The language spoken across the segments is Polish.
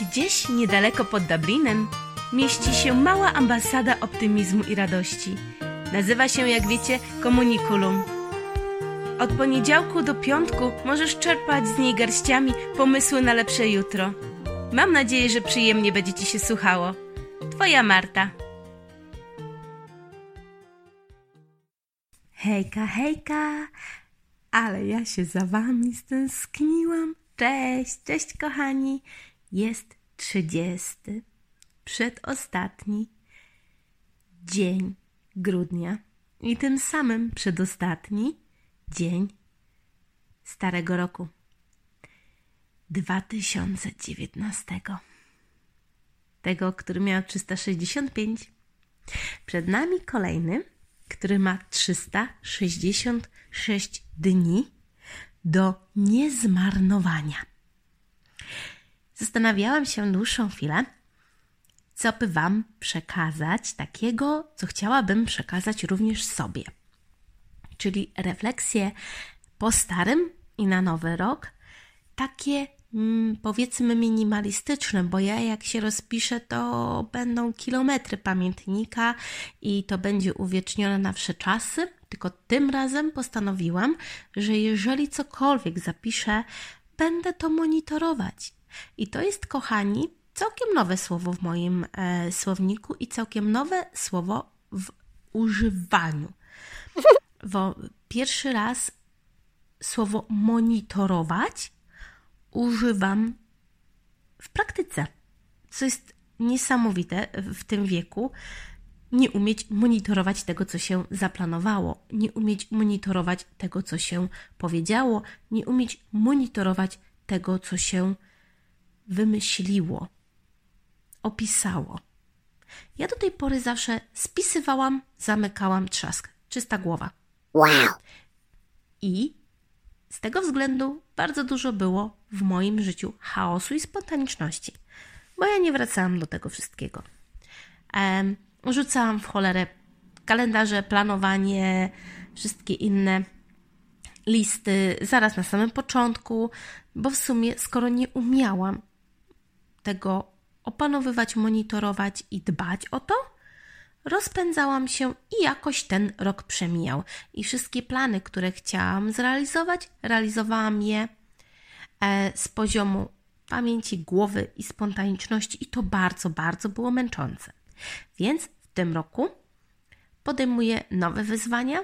Gdzieś niedaleko pod Dublinem mieści się mała ambasada optymizmu i radości. Nazywa się, jak wiecie, Komunikulum. Od poniedziałku do piątku możesz czerpać z niej garściami pomysły na lepsze jutro. Mam nadzieję, że przyjemnie będzie Ci się słuchało. Twoja Marta. Hejka, hejka! Ale ja się za Wami stęskniłam. Cześć, cześć kochani. Jest trzydziesty, przedostatni dzień grudnia i tym samym przedostatni dzień starego roku 2019. Tego, który miał 365. Przed nami kolejny, który ma 366 dni do niezmarnowania. Zastanawiałam się dłuższą chwilę, co by Wam przekazać takiego, co chciałabym przekazać również sobie. Czyli refleksje po starym i na nowy rok, takie mm, powiedzmy minimalistyczne, bo ja jak się rozpiszę, to będą kilometry pamiętnika i to będzie uwiecznione na wsze czasy. Tylko tym razem postanowiłam, że jeżeli cokolwiek zapiszę, będę to monitorować. I to jest, kochani, całkiem nowe słowo w moim e, słowniku i całkiem nowe słowo w używaniu. Bo pierwszy raz słowo monitorować używam w praktyce, co jest niesamowite w tym wieku. Nie umieć monitorować tego, co się zaplanowało, nie umieć monitorować tego, co się powiedziało, nie umieć monitorować tego, co się wymyśliło, opisało. Ja do tej pory zawsze spisywałam, zamykałam trzask. Czysta głowa. Wow. I z tego względu bardzo dużo było w moim życiu chaosu i spontaniczności, bo ja nie wracałam do tego wszystkiego. Um, rzucałam w cholerę kalendarze, planowanie, wszystkie inne listy zaraz na samym początku, bo w sumie, skoro nie umiałam tego opanowywać, monitorować i dbać o to, rozpędzałam się i jakoś ten rok przemijał. I wszystkie plany, które chciałam zrealizować, realizowałam je e, z poziomu pamięci głowy i spontaniczności, i to bardzo, bardzo było męczące. Więc w tym roku podejmuję nowe wyzwania.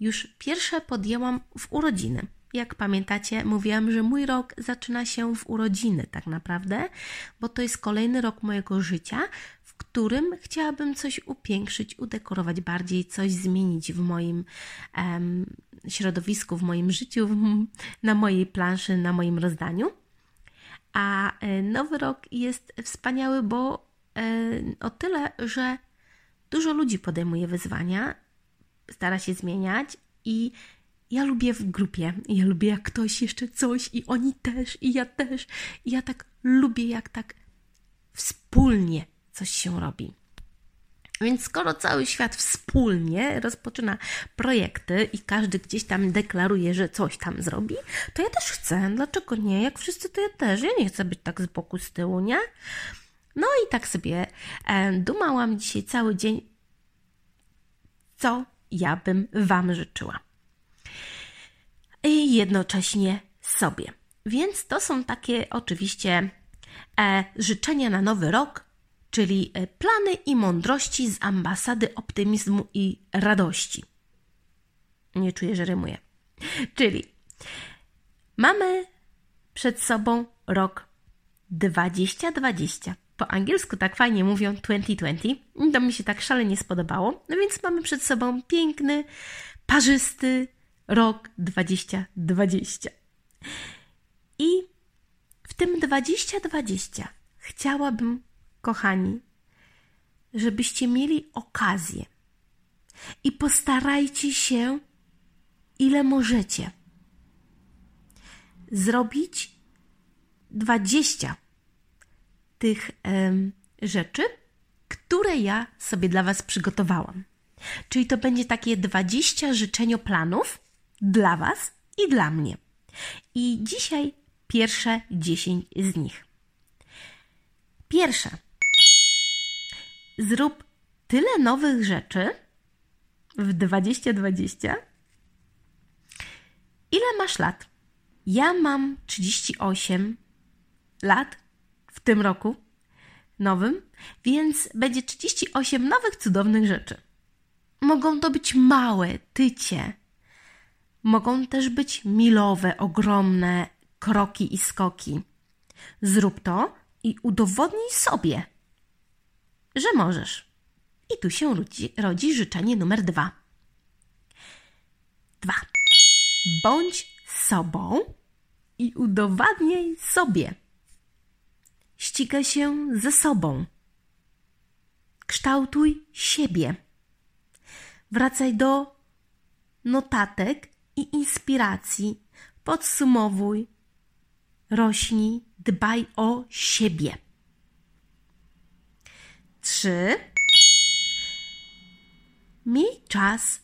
Już pierwsze podjęłam w urodziny. Jak pamiętacie, mówiłam, że mój rok zaczyna się w urodziny, tak naprawdę, bo to jest kolejny rok mojego życia, w którym chciałabym coś upiększyć, udekorować bardziej, coś zmienić w moim em, środowisku, w moim życiu, w, na mojej planszy, na moim rozdaniu. A e, nowy rok jest wspaniały, bo e, o tyle, że dużo ludzi podejmuje wyzwania, stara się zmieniać i ja lubię w grupie. Ja lubię, jak ktoś jeszcze coś i oni też, i ja też. I ja tak lubię, jak tak wspólnie coś się robi. Więc skoro cały świat wspólnie rozpoczyna projekty i każdy gdzieś tam deklaruje, że coś tam zrobi, to ja też chcę. Dlaczego nie? Jak wszyscy, to ja też. Ja nie chcę być tak z boku, z tyłu, nie? No i tak sobie dumałam dzisiaj cały dzień, co ja bym Wam życzyła i jednocześnie sobie. Więc to są takie oczywiście e, życzenia na nowy rok, czyli e, plany i mądrości z ambasady optymizmu i radości. Nie czuję, że rymuję. Czyli mamy przed sobą rok 2020. Po angielsku tak fajnie mówią 2020. To mi się tak szalenie spodobało. No więc mamy przed sobą piękny, parzysty, rok 2020. I w tym 2020 chciałabym, kochani, żebyście mieli okazję i postarajcie się, ile możecie, zrobić 20 tych um, rzeczy, które ja sobie dla Was przygotowałam. Czyli to będzie takie 20 życzenioplanów, dla Was i dla mnie. I dzisiaj pierwsze 10 z nich. Pierwsze. Zrób tyle nowych rzeczy w 2020. Ile masz lat? Ja mam 38 lat w tym roku nowym, więc będzie 38 nowych cudownych rzeczy. Mogą to być małe, tycie. Mogą też być milowe, ogromne kroki i skoki. Zrób to i udowodnij sobie, że możesz. I tu się rodzi, rodzi życzenie numer dwa. Dwa. Bądź sobą i udowadniaj sobie. Ścigaj się ze sobą. Kształtuj siebie. Wracaj do notatek i inspiracji. Podsumowuj. Rośnij, dbaj o siebie. Trzy. Miej czas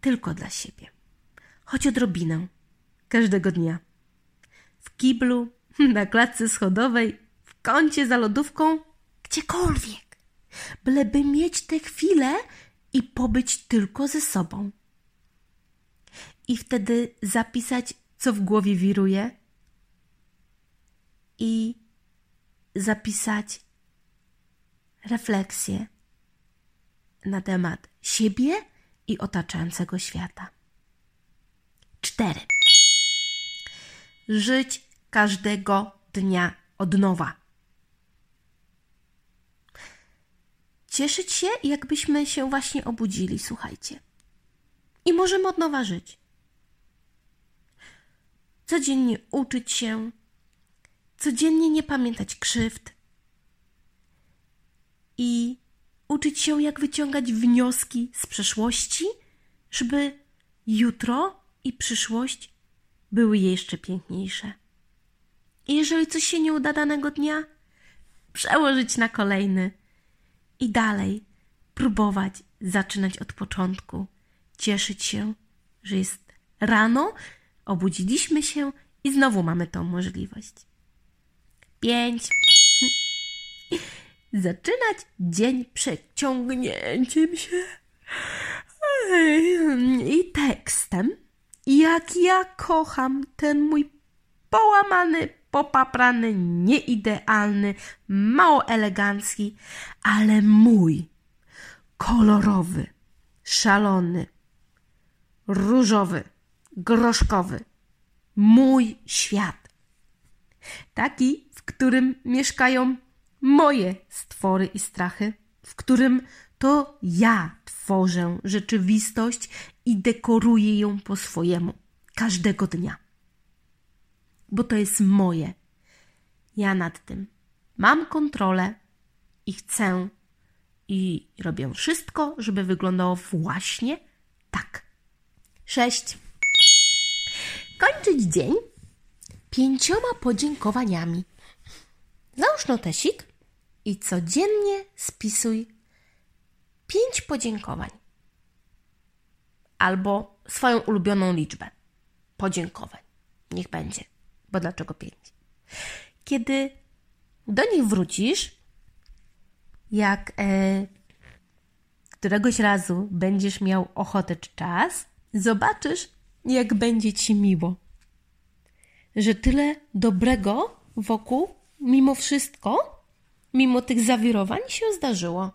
tylko dla siebie. Choć odrobinę. Każdego dnia. W kiblu, na klatce schodowej, w kącie za lodówką, gdziekolwiek. Byleby mieć tę chwilę i pobyć tylko ze sobą. I wtedy zapisać, co w głowie wiruje, i zapisać refleksję na temat siebie i otaczającego świata. Cztery. Żyć każdego dnia od nowa. Cieszyć się, jakbyśmy się właśnie obudzili, słuchajcie. I możemy od nowa żyć. Codziennie uczyć się, codziennie nie pamiętać krzywd i uczyć się, jak wyciągać wnioski z przeszłości, żeby jutro i przyszłość były jeszcze piękniejsze. I jeżeli coś się nie uda danego dnia, przełożyć na kolejny i dalej próbować zaczynać od początku, cieszyć się, że jest rano, obudziliśmy się i znowu mamy tą możliwość. Pięć. Zaczynać dzień przeciągnięciem się i tekstem. Jak ja kocham ten mój połamany, popaprany, nieidealny, mało elegancki, ale mój kolorowy, szalony, różowy, groszkowy. Mój świat. Taki, w którym mieszkają moje stwory i strachy, w którym to ja tworzę rzeczywistość i dekoruję ją po swojemu każdego dnia. Bo to jest moje. Ja nad tym mam kontrolę i chcę i robię wszystko, żeby wyglądało właśnie tak. 6 zakończyć dzień pięcioma podziękowaniami. Załóż notesik i codziennie spisuj pięć podziękowań albo swoją ulubioną liczbę podziękowań. Niech będzie, bo dlaczego pięć? Kiedy do nich wrócisz, jak e, któregoś razu będziesz miał ochotę czy czas, zobaczysz, jak będzie ci miło. Że tyle dobrego wokół, mimo wszystko, mimo tych zawirowań się zdarzyło.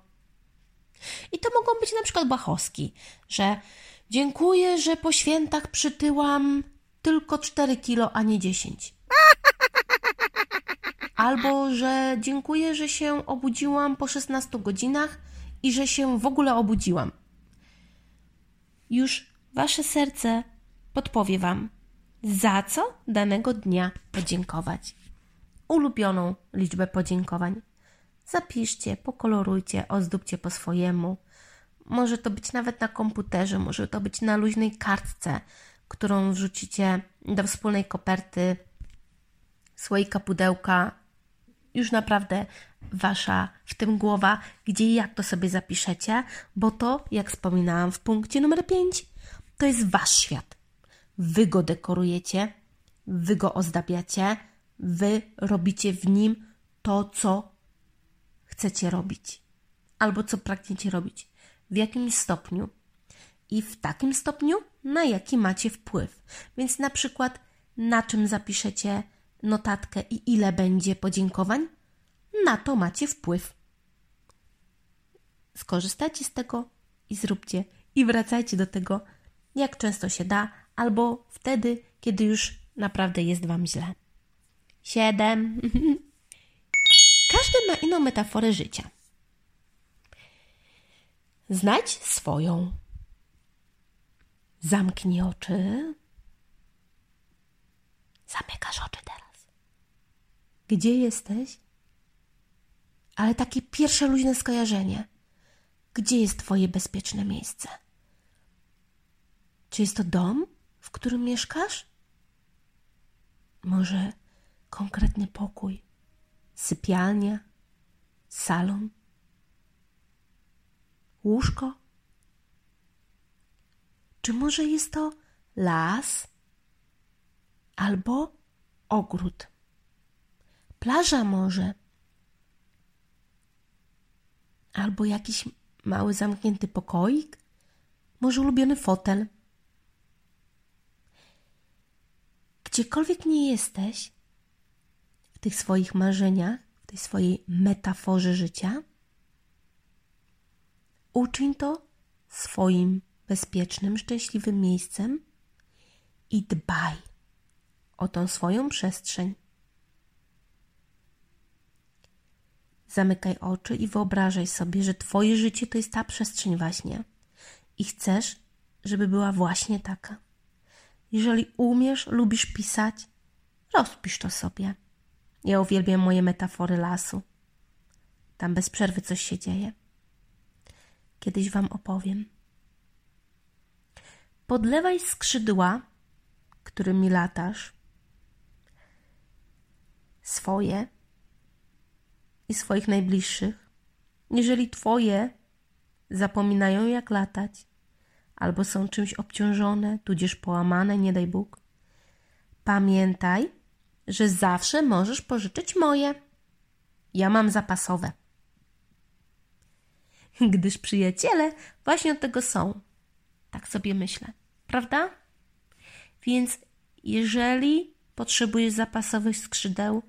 I to mogą być na przykład bachowski, że dziękuję, że po świętach przytyłam tylko 4 kilo, a nie 10. Albo, że dziękuję, że się obudziłam po 16 godzinach i że się w ogóle obudziłam. Już wasze serce podpowie wam, za co danego dnia podziękować. Ulubioną liczbę podziękowań. Zapiszcie, pokolorujcie, ozdóbcie po swojemu. Może to być nawet na komputerze, może to być na luźnej kartce, którą wrzucicie do wspólnej koperty, słoika, pudełka. Już naprawdę wasza w tym głowa, gdzie i jak to sobie zapiszecie, bo to, jak wspominałam w punkcie numer 5, to jest wasz świat. Wy go dekorujecie, wy go ozdabiacie, wy robicie w nim to, co chcecie robić, albo co pragniecie robić, w jakim stopniu i w takim stopniu, na jaki macie wpływ. Więc na przykład, na czym zapiszecie notatkę i ile będzie podziękowań, na to macie wpływ. Skorzystajcie z tego i zróbcie, i wracajcie do tego, jak często się da, albo wtedy, kiedy już naprawdę jest Wam źle. Siedem. Każdy ma inną metaforę życia. Znajdź swoją. Zamknij oczy. Zamykasz oczy teraz. Gdzie jesteś? Ale takie pierwsze luźne skojarzenie. Gdzie jest Twoje bezpieczne miejsce? Czy jest to dom, w którym mieszkasz? Może konkretny pokój, sypialnia, salon, łóżko? Czy może jest to las albo ogród? Plaża może. Albo jakiś mały zamknięty pokoik? Może ulubiony fotel? Gdziekolwiek nie jesteś, w tych swoich marzeniach, w tej swojej metaforze życia, uczyń to swoim bezpiecznym, szczęśliwym miejscem i dbaj o tą swoją przestrzeń. Zamykaj oczy i wyobrażaj sobie, że Twoje życie to jest ta przestrzeń właśnie i chcesz, żeby była właśnie taka. Jeżeli umiesz, lubisz pisać, rozpisz to sobie. Ja uwielbiam moje metafory lasu. Tam bez przerwy coś się dzieje. Kiedyś Wam opowiem. Podlewaj skrzydła, którymi latasz, swoje i swoich najbliższych. Jeżeli Twoje zapominają, jak latać, albo są czymś obciążone, tudzież połamane, nie daj Bóg, pamiętaj, że zawsze możesz pożyczyć moje. Ja mam zapasowe. Gdyż przyjaciele właśnie od tego są. Tak sobie myślę, prawda? Więc jeżeli potrzebujesz zapasowych skrzydeł,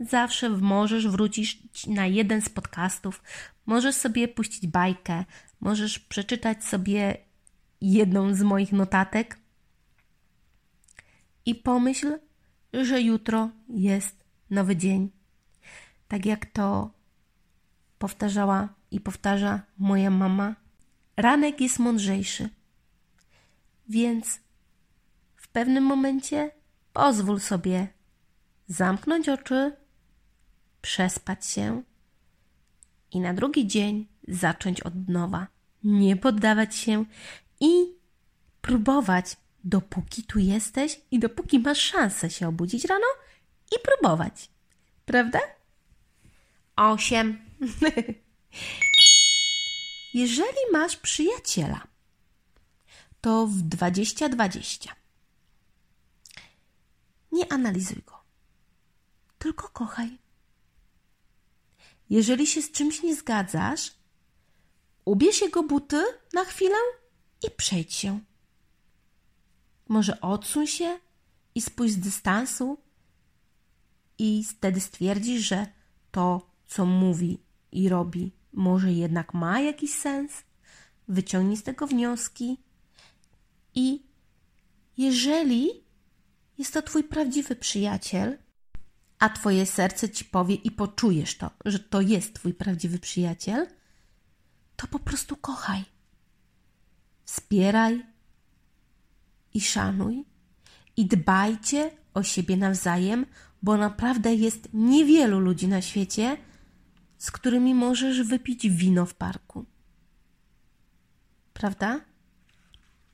zawsze możesz wrócić na jeden z podcastów, możesz sobie puścić bajkę, możesz przeczytać sobie jedną z moich notatek i pomyśl, że jutro jest nowy dzień. Tak jak to powtarzała i powtarza moja mama, ranek jest mądrzejszy. Więc w pewnym momencie pozwól sobie zamknąć oczy, przespać się i na drugi dzień zacząć od nowa. Nie poddawać się i próbować dopóki tu jesteś i dopóki masz szansę się obudzić rano i próbować. Prawda? Osiem. Jeżeli masz przyjaciela, to w 2020 nie analizuj go, tylko kochaj. Jeżeli się z czymś nie zgadzasz, ubierz jego buty na chwilę i przejdź się. Może odsuń się i spójrz z dystansu i wtedy stwierdzisz, że to, co mówi i robi, może jednak ma jakiś sens. Wyciągnij z tego wnioski i jeżeli jest to twój prawdziwy przyjaciel, a twoje serce ci powie i poczujesz to, że to jest twój prawdziwy przyjaciel, to po prostu kochaj. Wspieraj, i szanuj i dbajcie o siebie nawzajem, bo naprawdę jest niewielu ludzi na świecie, z którymi możesz wypić wino w parku. Prawda?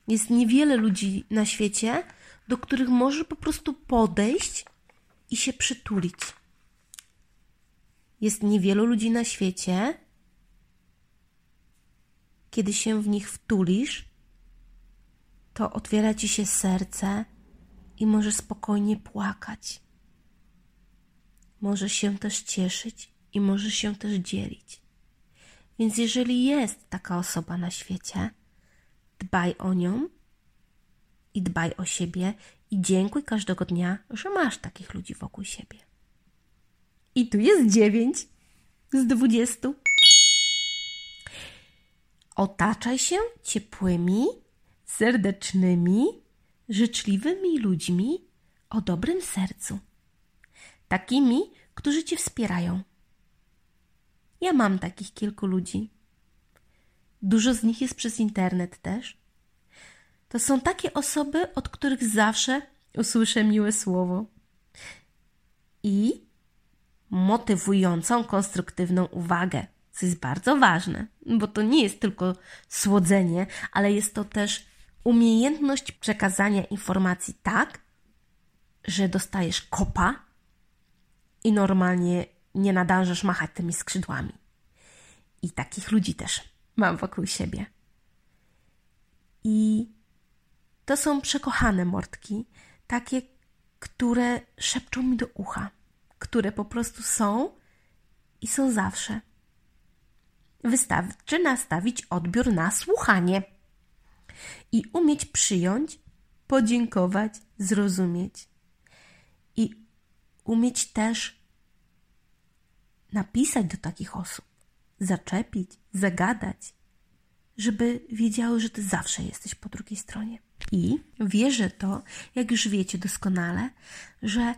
Jest niewiele ludzi na świecie, do których możesz po prostu podejść i się przytulić. Jest niewielu ludzi na świecie, kiedy się w nich wtulisz, to otwiera ci się serce i możesz spokojnie płakać. Możesz się też cieszyć i możesz się też dzielić. Więc jeżeli jest taka osoba na świecie, dbaj o nią i dbaj o siebie i dziękuj każdego dnia, że masz takich ludzi wokół siebie. I tu jest dziewięć z dwudziestu. Otaczaj się ciepłymi, serdecznymi, życzliwymi ludźmi o dobrym sercu. Takimi, którzy cię wspierają. Ja mam takich kilku ludzi. Dużo z nich jest przez internet też. To są takie osoby, od których zawsze usłyszę miłe słowo. I motywującą, konstruktywną uwagę, co jest bardzo ważne, bo to nie jest tylko słodzenie, ale jest to też umiejętność przekazania informacji tak, że dostajesz kopa i normalnie nie nadążysz machać tymi skrzydłami. I takich ludzi też mam wokół siebie. I to są przekochane mordki, takie, które szepczą mi do ucha, które po prostu są i są zawsze. Wystarczy nastawić odbiór na słuchanie i umieć przyjąć, podziękować, zrozumieć. I umieć też napisać do takich osób, zaczepić, zagadać, żeby wiedziały, że ty zawsze jesteś po drugiej stronie. I wierzę to, jak już wiecie doskonale, że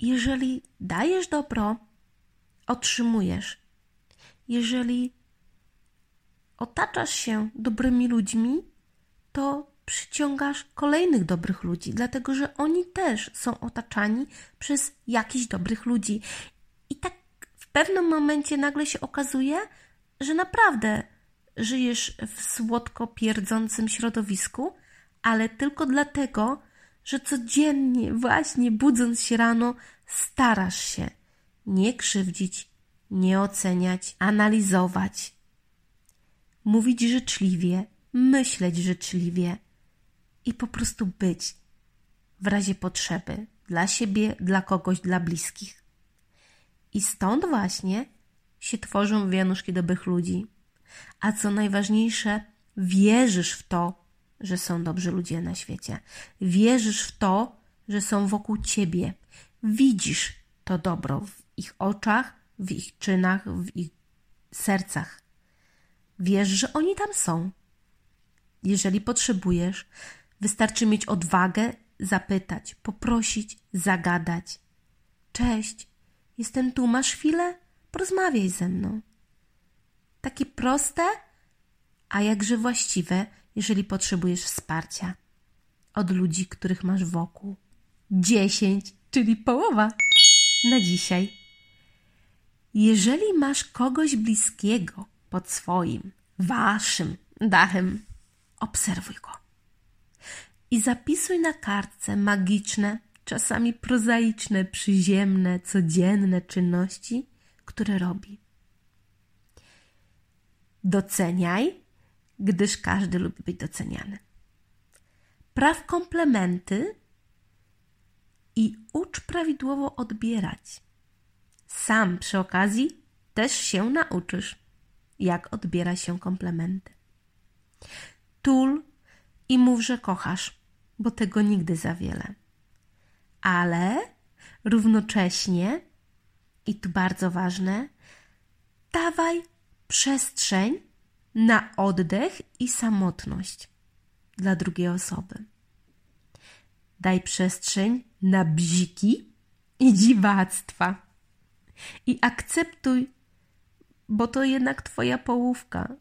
jeżeli dajesz dobro, otrzymujesz. Jeżeli otaczasz się dobrymi ludźmi, to przyciągasz kolejnych dobrych ludzi, dlatego że oni też są otaczani przez jakichś dobrych ludzi. I tak w pewnym momencie nagle się okazuje, że naprawdę żyjesz w słodko pierdzącym środowisku, ale tylko dlatego, że codziennie, właśnie budząc się rano, starasz się nie krzywdzić, nie oceniać, analizować, mówić życzliwie, myśleć życzliwie i po prostu być w razie potrzeby dla siebie, dla kogoś, dla bliskich. I stąd właśnie się tworzą wianuszki dobrych ludzi. A co najważniejsze, wierzysz w to, że są dobrzy ludzie na świecie. Wierzysz w to, że są wokół ciebie. Widzisz to dobro w ich oczach, w ich czynach, w ich sercach. Wiesz, że oni tam są. Jeżeli potrzebujesz, wystarczy mieć odwagę zapytać, poprosić, zagadać. Cześć, jestem tu, masz chwilę? Porozmawiaj ze mną. Takie proste, a jakże właściwe, jeżeli potrzebujesz wsparcia od ludzi, których masz wokół. Dziesięć, czyli połowa na dzisiaj. Jeżeli masz kogoś bliskiego pod swoim, waszym dachem, obserwuj go. I zapisuj na kartce magiczne, czasami prozaiczne, przyziemne, codzienne czynności, które robi. Doceniaj, gdyż każdy lubi być doceniany. Praw komplementy i ucz prawidłowo odbierać. Sam przy okazji też się nauczysz, jak odbiera się komplementy. Tul i mów, że kochasz, bo tego nigdy za wiele. Ale równocześnie, i tu bardzo ważne, dawaj przestrzeń na oddech i samotność dla drugiej osoby. Daj przestrzeń na bziki i dziwactwa. I akceptuj, bo to jednak Twoja połówka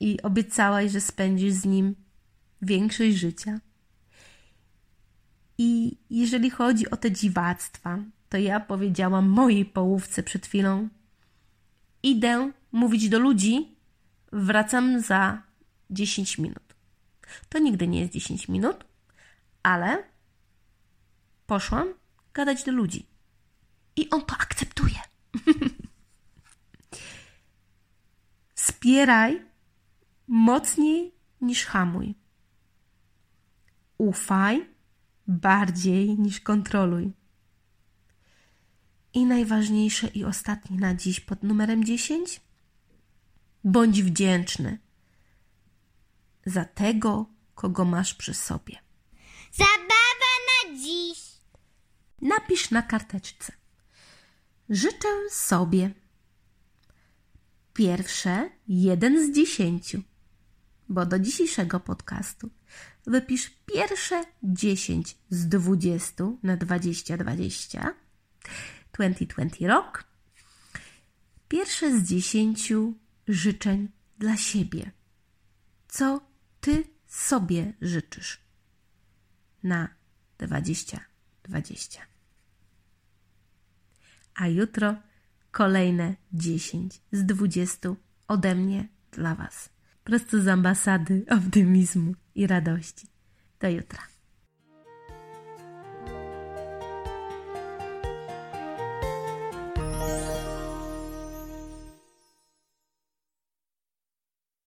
i obiecałaś, że spędzisz z nim większość życia. I jeżeli chodzi o te dziwactwa, to ja powiedziałam mojej połówce przed chwilą: Idę mówić do ludzi, wracam za 10 minut. To nigdy nie jest 10 minut, ale poszłam gadać do ludzi. I on to akceptuje. Wspieraj mocniej niż hamuj. Ufaj bardziej niż kontroluj. I najważniejsze i ostatnie na dziś pod numerem 10. Bądź wdzięczny za tego, kogo masz przy sobie. Zabawa na dziś. Napisz na karteczce. Życzę sobie pierwsze jeden z dziesięciu, bo do dzisiejszego podcastu wypisz pierwsze dziesięć z dwudziestu na dwadzieścia dwadzieścia. 2020 rok. Pierwsze z dziesięciu życzeń dla siebie. Co ty sobie życzysz na 2020? A jutro kolejne 10 z 20 ode mnie dla Was. Prosto z ambasady optymizmu i radości. Do jutra.